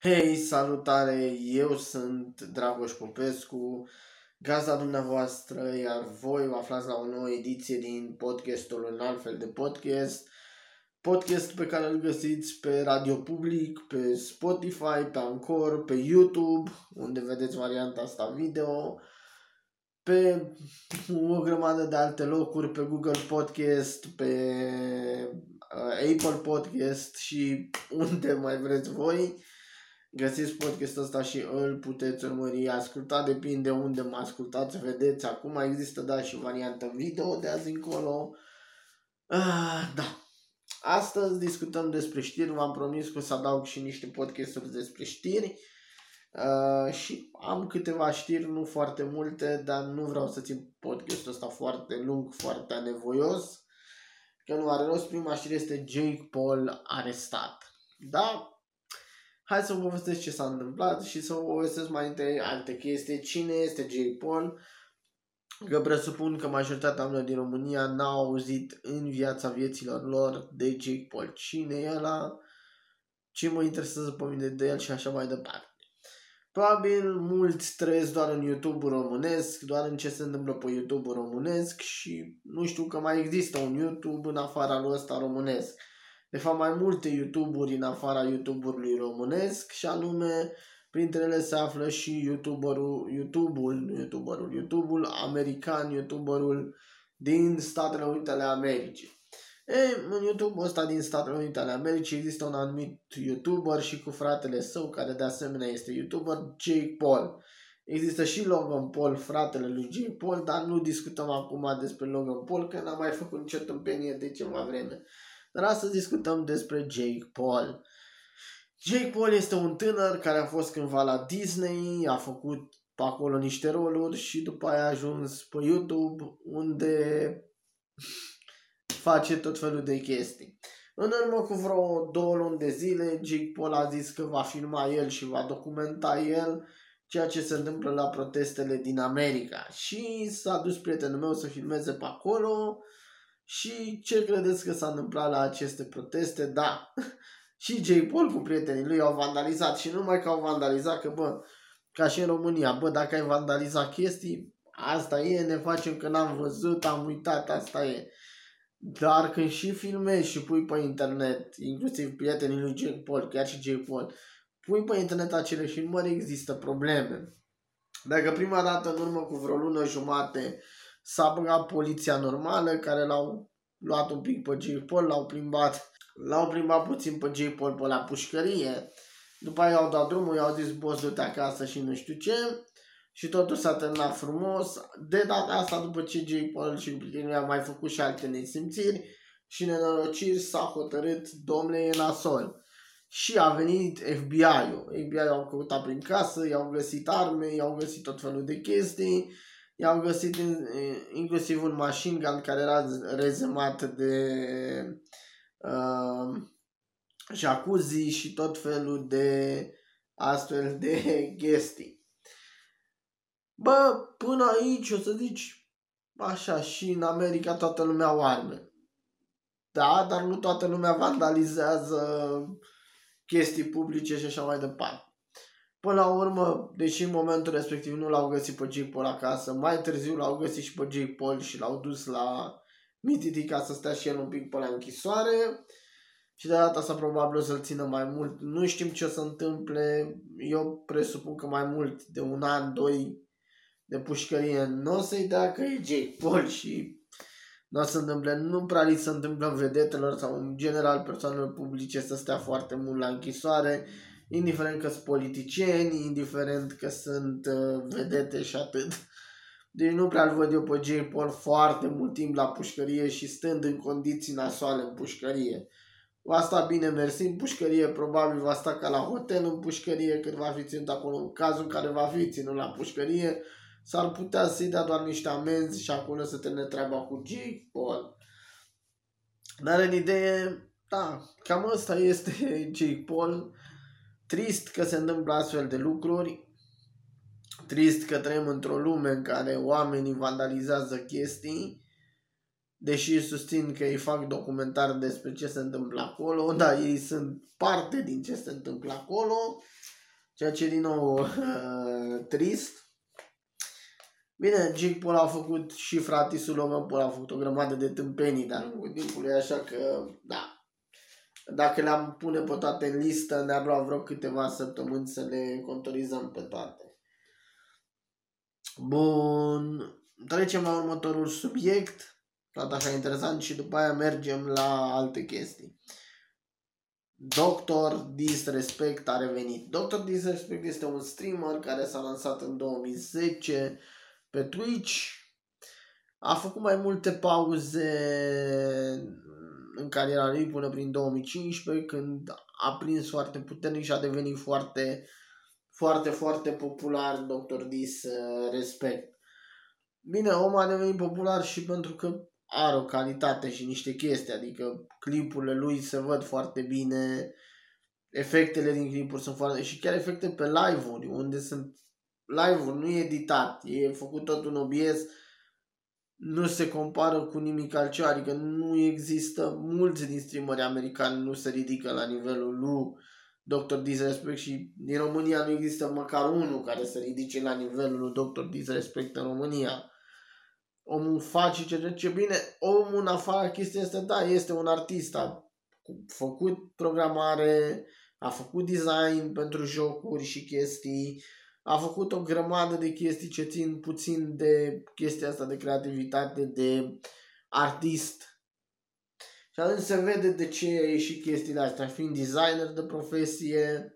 Hei, salutare! Eu sunt Dragoș Popescu, gazda dumneavoastră, iar voi vă aflați la o nouă ediție din podcastul Un alt fel de podcast. Podcast pe care îl găsiți pe Radio Public, pe Spotify, pe Anchor, pe YouTube, unde vedeți varianta asta video, pe o grămadă de alte locuri, pe Google Podcast, pe uh, Apple Podcast și unde mai vreți voi găsiți podcastul ăsta și îl puteți urmări, asculta, depinde unde mă ascultați, vedeți, acum există, da, și variantă video de azi încolo. Ah, da. Astăzi discutăm despre știri, v-am promis că o să adaug și niște podcasturi despre știri. Uh, și am câteva știri, nu foarte multe, dar nu vreau să țin podcastul ăsta foarte lung, foarte anevoios, că nu are rost. Prima știre este Jake Paul arestat. Da, hai să vă povestesc ce s-a întâmplat și să vă povestesc mai întâi alte chestii. Cine este Jake Paul? Că presupun că majoritatea oamenilor din România n-au auzit în viața vieților lor de Jake Paul. Cine e ăla? Ce mă interesează pe mine de el și așa mai departe. Probabil mulți trăiesc doar în YouTube românesc, doar în ce se întâmplă pe YouTube românesc și nu știu că mai există un YouTube în afara lui ăsta românesc de fapt mai multe YouTube-uri în afara YouTube-ului românesc și anume printre ele se află și YouTuberul, YouTube-ul, YouTuberul, YouTube-ul american, YouTuberul din Statele Unite ale Americii. E, în YouTube ăsta din Statele Unite ale Americii există un anumit YouTuber și cu fratele său, care de asemenea este YouTuber, Jake Paul. Există și Logan Paul, fratele lui Jake Paul, dar nu discutăm acum despre Logan Paul, că n-am mai făcut nicio tâmpenie de ceva vreme. Dar astăzi discutăm despre Jake Paul. Jake Paul este un tânăr care a fost cândva la Disney, a făcut pe acolo niște roluri și după aia a ajuns pe YouTube unde face tot felul de chestii. În urmă cu vreo două luni de zile, Jake Paul a zis că va filma el și va documenta el ceea ce se întâmplă la protestele din America. Și s-a dus prietenul meu să filmeze pe acolo și ce credeți că s-a întâmplat la aceste proteste? Da, și J. Paul cu prietenii lui au vandalizat și nu numai că au vandalizat, că bă, ca și în România, bă, dacă ai vandalizat chestii, asta e, ne facem că n-am văzut, am uitat, asta e. Dar când și filmezi și pui pe internet, inclusiv prietenii lui Jake Paul, chiar și Jake Paul, pui pe internet acele filmări, există probleme. Dacă prima dată în urmă cu vreo lună jumate s-a băgat poliția normală care l-au luat un pic pe J. Paul, l-au plimbat, l-au plimbat puțin pe J. Paul pe la pușcărie, după aia i-au dat drumul, i-au zis boss du-te acasă și nu știu ce și totul s-a terminat frumos. De data asta, după ce J. Paul și prietenii au mai făcut și alte nesimțiri și nenorociri, s-a hotărât, domnule, e nasol. Și a venit FBI-ul. FBI-ul au căutat prin casă, i-au găsit arme, i-au găsit tot felul de chestii i-au găsit inclusiv un machine gun care era rezemat de uh, jacuzzi și tot felul de astfel de chestii. Bă, până aici o să zici, așa, și în America toată lumea au arme. Da, dar nu toată lumea vandalizează chestii publice și așa mai departe. Până la urmă, deși în momentul respectiv nu l-au găsit pe Jake Paul acasă, mai târziu l-au găsit și pe Jake Paul și l-au dus la Mititi ca să stea și el un pic pe la închisoare. Și de data asta probabil o să-l țină mai mult. Nu știm ce o să întâmple. Eu presupun că mai mult de un an, doi de pușcărie nu o să-i dea că e Jake Paul și nu o să întâmple. Nu prea li se întâmplă în vedetelor sau în general persoanelor publice să stea foarte mult la închisoare indiferent că sunt politicieni, indiferent că sunt uh, vedete și atât. Deci nu prea-l văd eu pe Jay Paul foarte mult timp la pușcărie și stând în condiții nasoale în pușcărie. Va sta bine mersi în pușcărie, probabil va sta ca la hotel în pușcărie când va fi ținut acolo. În cazul în care va fi ținut la pușcărie, s-ar putea să-i dea doar niște amenzi și acolo să te treaba cu Jake Paul. Dar în idee, da, cam ăsta este Jake Paul. Trist că se întâmplă astfel de lucruri, trist că trăim într-o lume în care oamenii vandalizează chestii, deși susțin că ei fac documentari despre ce se întâmplă acolo, dar ei sunt parte din ce se întâmplă acolo ceea ce e din nou uh, trist. Bine, Jake Paul a făcut și fratisul Logan Paul a făcut o grămadă de tâmpenii de-a lungul timpului, așa că, da, dacă le-am pune pe toate în listă, ne-ar lua vreo câteva săptămâni să le contorizăm pe toate. Bun, trecem la următorul subiect, tot așa interesant și după aia mergem la alte chestii. Doctor Disrespect a revenit. Doctor Disrespect este un streamer care s-a lansat în 2010 pe Twitch. A făcut mai multe pauze în cariera lui până prin 2015 când a prins foarte puternic și a devenit foarte, foarte, foarte popular Dr. Dis Respect. Bine, omul a devenit popular și pentru că are o calitate și niște chestii, adică clipurile lui se văd foarte bine, efectele din clipuri sunt foarte... și chiar efecte pe live-uri, unde sunt live-uri, nu e editat, e făcut tot un OBS, nu se compară cu nimic altceva, adică nu există mulți din streameri americani nu se ridică la nivelul lui Dr. Disrespect și din România nu există măcar unul care să ridice la nivelul lui Dr. Disrespect în România. Omul face ce ce bine, omul în afară chestia asta, da, este un artist, a făcut programare, a făcut design pentru jocuri și chestii, a făcut o grămadă de chestii ce țin puțin de chestia asta de creativitate, de artist. Și atunci se vede de ce a ieșit chestiile astea, fiind designer de profesie,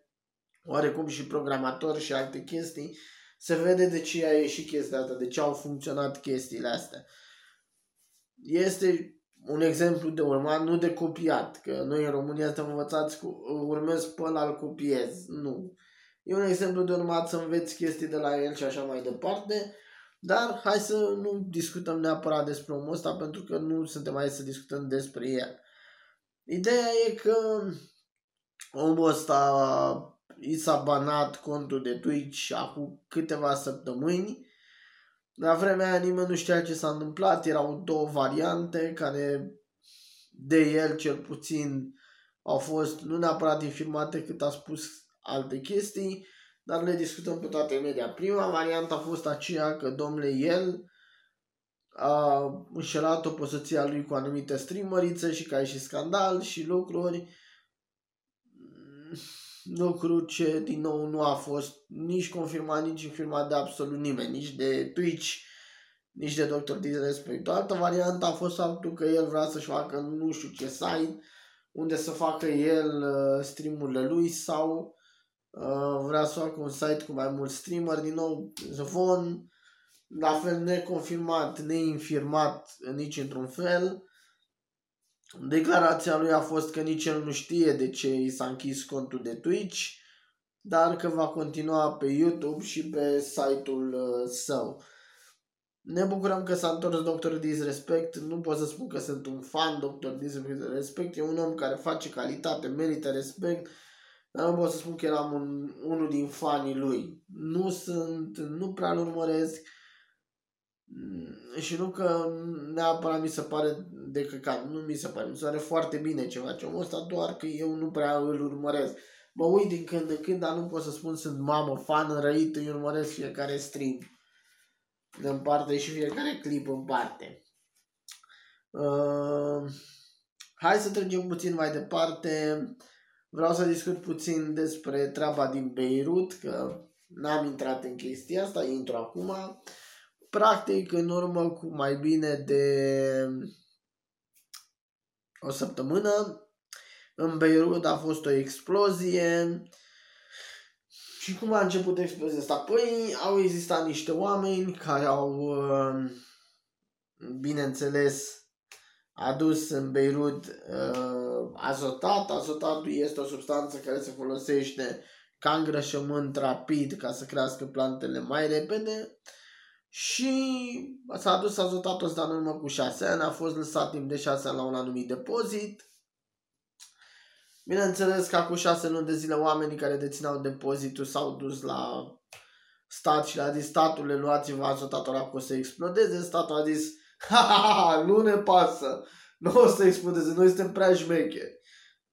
oarecum și programator și alte chestii, se vede de ce a ieșit chestia asta, de ce au funcționat chestiile astea. Este un exemplu de urmat, nu de copiat, că noi în România suntem învățați cu urmez pe ăla, îl copiez. Nu. E un exemplu de urmat să înveți chestii de la el și așa mai departe. Dar hai să nu discutăm neapărat despre omul ăsta pentru că nu suntem aici să discutăm despre el. Ideea e că omul ăsta i s-a banat contul de Twitch acum câteva săptămâni. La vremea aia nimeni nu știa ce s-a întâmplat, erau două variante care de el cel puțin au fost nu neapărat infirmate cât a spus alte chestii, dar le discutăm pe toate media. Prima variantă a fost aceea că domnule el a înșelat-o pe soția lui cu anumite streamerițe și că a ieșit scandal și lucruri lucru ce din nou nu a fost nici confirmat, nici infirmat de absolut nimeni, nici de Twitch, nici de Dr. Disrespect. O altă variantă a fost faptul că el vrea să-și facă nu știu ce site unde să facă el uh, streamurile lui sau Uh, vrea să facă un site cu mai mulți streamer, din nou Zvon, la fel neconfirmat, neinfirmat nici într-un fel. Declarația lui a fost că nici el nu știe de ce i s-a închis contul de Twitch, dar că va continua pe YouTube și pe site-ul uh, său. Ne bucurăm că s-a întors Dr. Disrespect. Nu pot să spun că sunt un fan Dr. Disrespect. E un om care face calitate, merită respect dar nu pot să spun că eram un, unul din fanii lui. Nu sunt, nu prea-l urmăresc mm, și nu că neapărat mi se pare de căcat, nu mi se pare, mi se pare foarte bine ceva ce omul ăsta, doar că eu nu prea îl urmăresc. Mă uit din când în când, dar nu pot să spun sunt mamă, fan răit, îi urmăresc fiecare stream în parte și fiecare clip în parte. Uh, hai să trecem puțin mai departe. Vreau să discut puțin despre treaba din Beirut, că n-am intrat în chestia asta, intru acum. Practic, în urmă cu mai bine de o săptămână, în Beirut a fost o explozie. Și cum a început explozia asta? Păi au existat niște oameni care au, bineînțeles, adus în Beirut uh, azotat. Azotatul este o substanță care se folosește ca îngrășământ rapid ca să crească plantele mai repede și s-a adus azotatul ăsta în urmă cu 6 ani, a fost lăsat timp de 6 ani la un anumit depozit. Bineînțeles că cu 6 luni de zile oamenii care dețineau depozitul s-au dus la stat și a zis statule luați-vă azotatul ăla că o să explodeze. Statul a zis Ha, ha, ha, nu ne pasă. Nu o să explodeze, noi suntem prea șmecheri.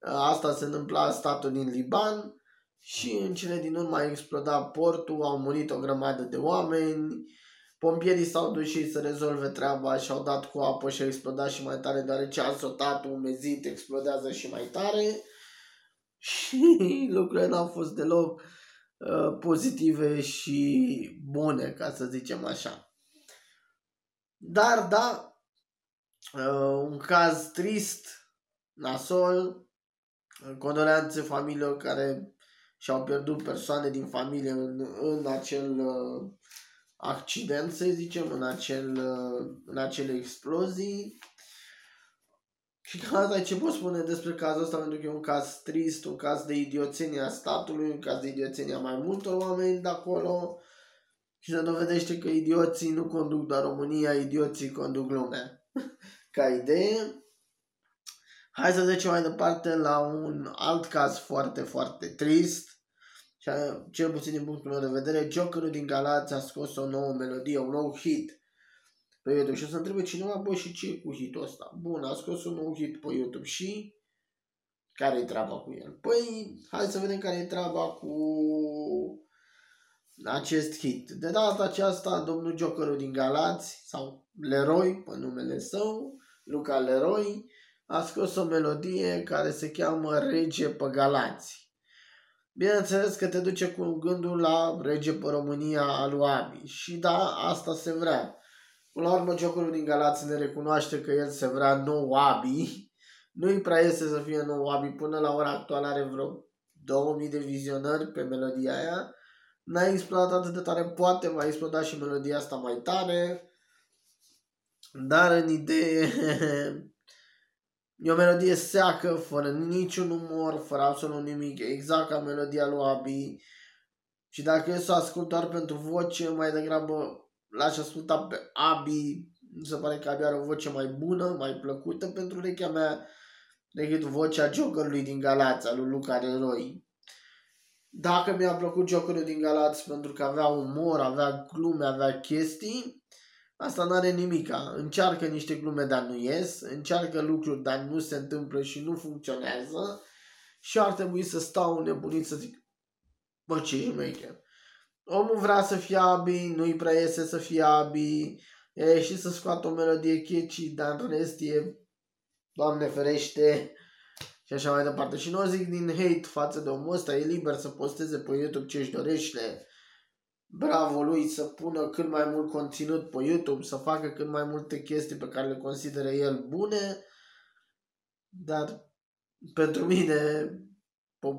Asta se întâmpla statul din Liban și în cele din urmă a explodat portul, au murit o grămadă de oameni, pompierii s-au dus și să rezolve treaba și au dat cu apă și a explodat și mai tare, deoarece azotatul umezit explodează și mai tare și lucrurile n-au fost deloc uh, pozitive și bune, ca să zicem așa. Dar, da, uh, un caz trist, nasol, condoleanțe familiilor care și-au pierdut persoane din familie în, în acel uh, accident, să zicem, în, acel, uh, în acele explozii. Și asta ce pot spune despre cazul ăsta, pentru că e un caz trist, un caz de idioțenie a statului, un caz de idioțenie a mai multor oameni de acolo și se dovedește că idioții nu conduc doar România, idioții conduc lumea. Ca idee, hai să trecem mai departe la un alt caz foarte, foarte trist. Și cel puțin din punctul meu de vedere, Jokerul din Galați a scos o nouă melodie, un nou hit pe YouTube și o să întrebe cineva, bă, și ce cu hitul ăsta? Bun, a scos un nou hit pe YouTube și care e treaba cu el? Păi, hai să vedem care e treaba cu acest hit. De data aceasta, domnul Jokerul din Galați, sau Leroy, pe numele său, Luca Leroy, a scos o melodie care se cheamă Rege pe Galați. Bineînțeles că te duce cu gândul la Rege pe România al lui Abi. Și da, asta se vrea. Până la urmă, Jokerul din Galați ne recunoaște că el se vrea nou Abi. Nu-i prea iese să fie nou Abi. Până la ora actuală are vreo 2000 de vizionări pe melodia aia. N-a explodat atât de tare, poate va exploda și melodia asta mai tare. Dar în idee E o melodie seacă, fără niciun umor, fără absolut nimic, exact ca melodia lui Abi. Și dacă e să ascult doar pentru voce, mai degrabă l-aș asculta pe Abi. Mi se pare că Abi are o voce mai bună, mai plăcută pentru urechea mea decât vocea Jokerului din Galați, al lui Luca Leroy. Dacă mi-a plăcut Jokerul din Galați pentru că avea umor, avea glume, avea chestii, Asta nu are nimica. Încearcă niște glume, dar nu ies, încearcă lucruri, dar nu se întâmplă și nu funcționează și ar trebui să stau nebunit să zic, bă, ce șmecher. Omul vrea să fie abi, nu-i prea iese să fie abi, e și să scoată o melodie catchy, dar în rest e, Doamne ferește, și așa mai departe. Și nu o zic din hate față de omul ăsta, e liber să posteze pe YouTube ce își dorește, bravo lui să pună cât mai mult conținut pe YouTube, să facă cât mai multe chestii pe care le consideră el bune, dar pentru mine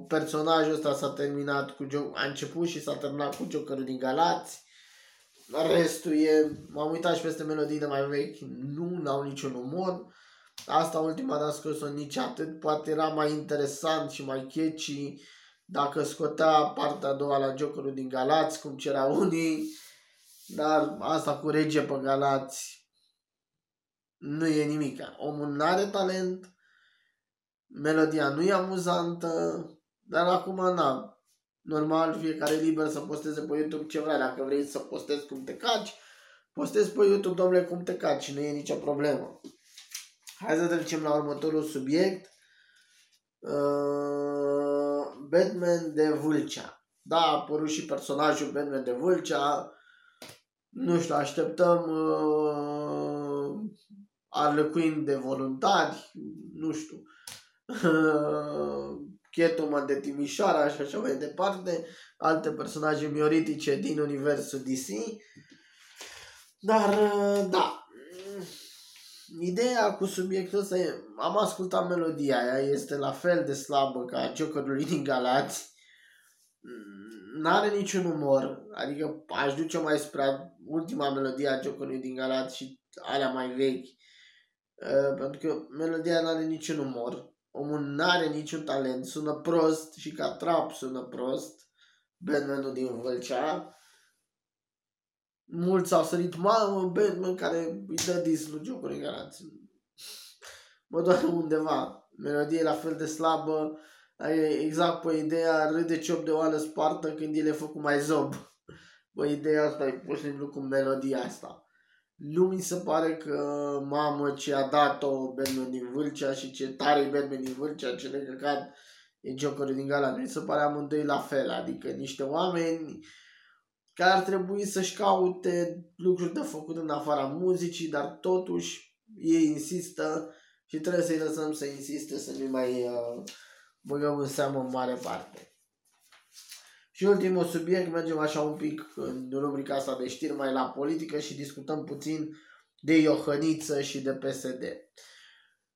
personajul ăsta s-a terminat cu a început și s-a terminat cu Jokerul din Galați. Restul e, m-am uitat și peste melodiile mai vechi, nu au niciun umor. Asta ultima n-a scos-o nici atât, poate era mai interesant și mai catchy dacă scotea partea a doua la Jokerul din Galați, cum cerea unii, dar asta cu rege pe Galați nu e nimic. Omul nu are talent, melodia nu e amuzantă, dar acum n-am. Normal, fiecare e liber să posteze pe YouTube ce vrea. Dacă vrei să postezi cum te caci, postezi pe YouTube, domnule, cum te caci. Nu e nicio problemă. Hai să trecem la următorul subiect. Uh Batman de Vâlcea. Da, a apărut și personajul Batman de Vâlcea. Nu știu, așteptăm uh, Harley Quinn de voluntari, nu știu, uh, Catwoman de Timișoara și așa mai departe, alte personaje mioritice din universul DC. Dar, uh, da, Ideea cu subiectul ăsta e, am ascultat melodia aia, este la fel de slabă ca Jokerului din Galați. N-are niciun umor, adică aș duce mai spre ultima melodie a Jokerului din Galați și alea mai vechi. Uh, pentru că melodia n-are niciun umor. Omul n-are niciun talent, sună prost și ca trap sună prost. Batman-ul din Vâlcea mulți au sărit, mamă, Batman care îi dă dis lui Joker în garanție. Mă doar undeva. Melodie la fel de slabă, exact pe ideea râde ciop de oală spartă când el e făcut mai zob. Bă, ideea asta e pur și simplu cu melodia asta. Nu mi se pare că, mamă, ce a dat-o Batman din Vâlcea și ce tare e Batman din Vâlcea, ce necăcat e Jokerul din Galadriel. Se pare amândoi la fel, adică niște oameni care ar trebui să-și caute lucruri de făcut în afara muzicii, dar totuși ei insistă și trebuie să-i lăsăm să insiste, să nu mai uh, băgăm în seamă în mare parte. Și ultimul subiect, mergem așa un pic în rubrica asta de știri mai la politică și discutăm puțin de Iohăniță și de PSD.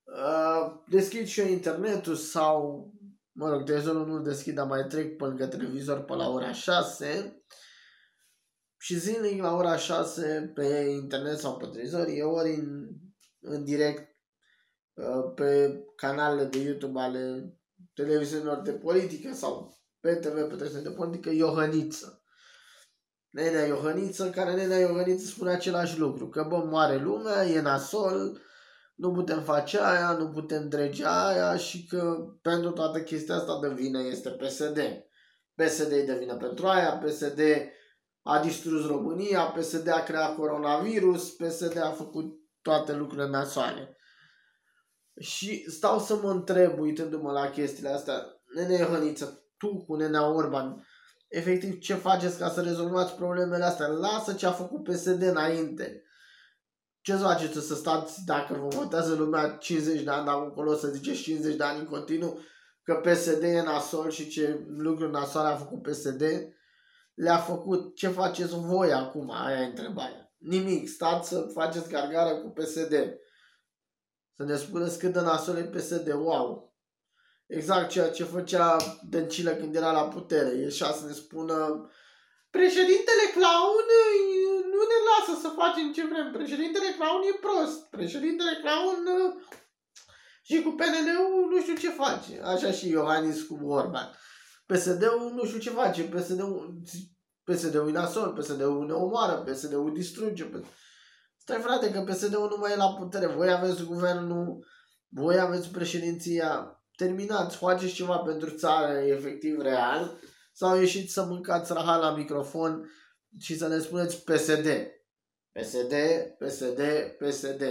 Uh, deschid și eu internetul sau, mă rog, televizorul nu-l deschid, dar mai trec pe lângă televizor pe la ora 6 și zilnic la ora 6 pe internet sau pe televizor e ori în, în direct uh, pe canalele de YouTube ale televiziunilor de politică sau pe TV, pe televiziune de politică, Iohăniță. Nenea Iohăniță, care Nenea Iohăniță spune același lucru, că bă, moare lumea, e nasol, nu putem face aia, nu putem drege aia și că pentru toată chestia asta de vină este PSD. PSD îi de vină pentru aia, PSD a distrus România, PSD a creat coronavirus, PSD a făcut toate lucrurile nasoale. Și stau să mă întreb, uitându-mă la chestiile astea, Nene Iohăniță, tu cu Nenea Orban, efectiv ce faceți ca să rezolvați problemele astea? Lasă ce a făcut PSD înainte. Ce faceți să stați, dacă vă votează lumea 50 de ani, dar acolo să ziceți 50 de ani în continuu, că PSD e nasol și ce lucruri nasoale a făcut PSD? Le-a făcut. Ce faceți voi acum? Aia e întrebarea. Nimic. Stați să faceți gargară cu PSD. Să ne spuneți cât de nasol e PSD. Wow! exact ceea ce făcea Dăncilă când era la putere. Ieșea să ne spună președintele Clown nu ne lasă să facem ce vrem. Președintele Clown e prost. Președintele Clown și cu PNL-ul nu știu ce face. Așa și Iohannis cu Orban. PSD-ul nu știu ce face. PSD-ul, PSD-ul e nasol, PSD-ul ne omoară, PSD-ul distruge. Stai frate că PSD-ul nu mai e la putere. Voi aveți guvernul, voi aveți președinția terminați, faceți ceva pentru țară efectiv real sau ieșiți să mâncați rahal la microfon și să ne spuneți PSD. PSD, PSD, PSD.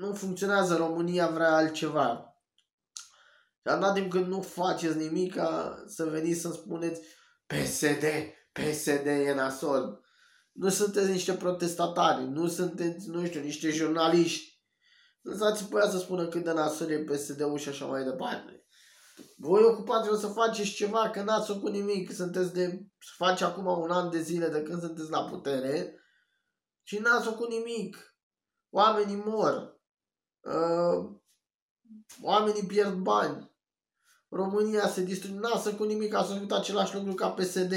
Nu funcționează, România vrea altceva. Și am dat timp când nu faceți nimic să veniți să spuneți PSD, PSD e nasol. Nu sunteți niște protestatari, nu sunteți, nu știu, niște jurnaliști Lăsați pe aia să spună cât de nasol e PSD-ul și așa mai departe. Voi ocupați-vă să faceți ceva, că n-ați făcut nimic, sunteți de, face acum un an de zile de când sunteți la putere și n-ați făcut nimic. Oamenii mor. Uh, oamenii pierd bani. România se distruge, n-ați făcut nimic, a făcut același lucru ca PSD.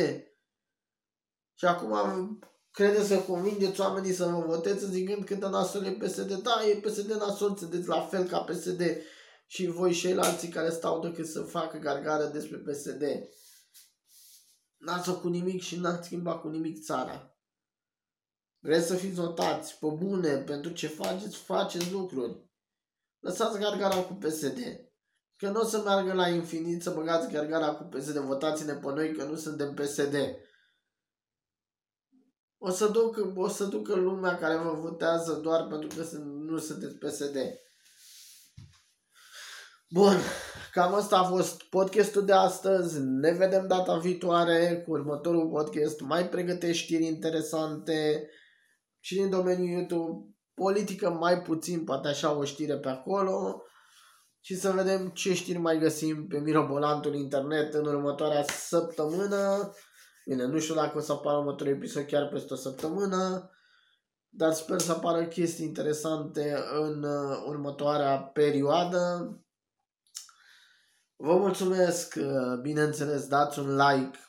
Și acum credeți să convingeți oamenii să vă voteze zicând cât de nasol e PSD? Da, e PSD nasol, sunteți la fel ca PSD și voi și alții care stau decât să facă gargară despre PSD. N-ați făcut nimic și n-ați schimbat cu nimic țara. Vreți să fiți votați pe bune pentru ce faceți, faceți lucruri. Lăsați gargara cu PSD. Că nu o să meargă la infinit să băgați gargara cu PSD. Votați-ne pe noi că nu suntem PSD o să, duc, o să ducă lumea care vă votează doar pentru că nu sunteți PSD. Bun, cam asta a fost podcastul de astăzi. Ne vedem data viitoare cu următorul podcast. Mai pregătești știri interesante și din domeniul YouTube. Politică mai puțin, poate așa o știre pe acolo. Și să vedem ce știri mai găsim pe mirobolantul internet în următoarea săptămână. Bine, nu știu dacă o să apară următorul episod chiar peste o săptămână, dar sper să apară chestii interesante în uh, următoarea perioadă. Vă mulțumesc, uh, bineînțeles, dați un like,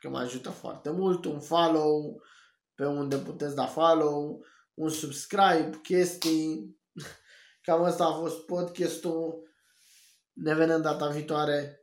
că mă ajută foarte mult, un follow pe unde puteți da follow, un subscribe, chestii. Cam asta a fost podcastul. Ne vedem data viitoare.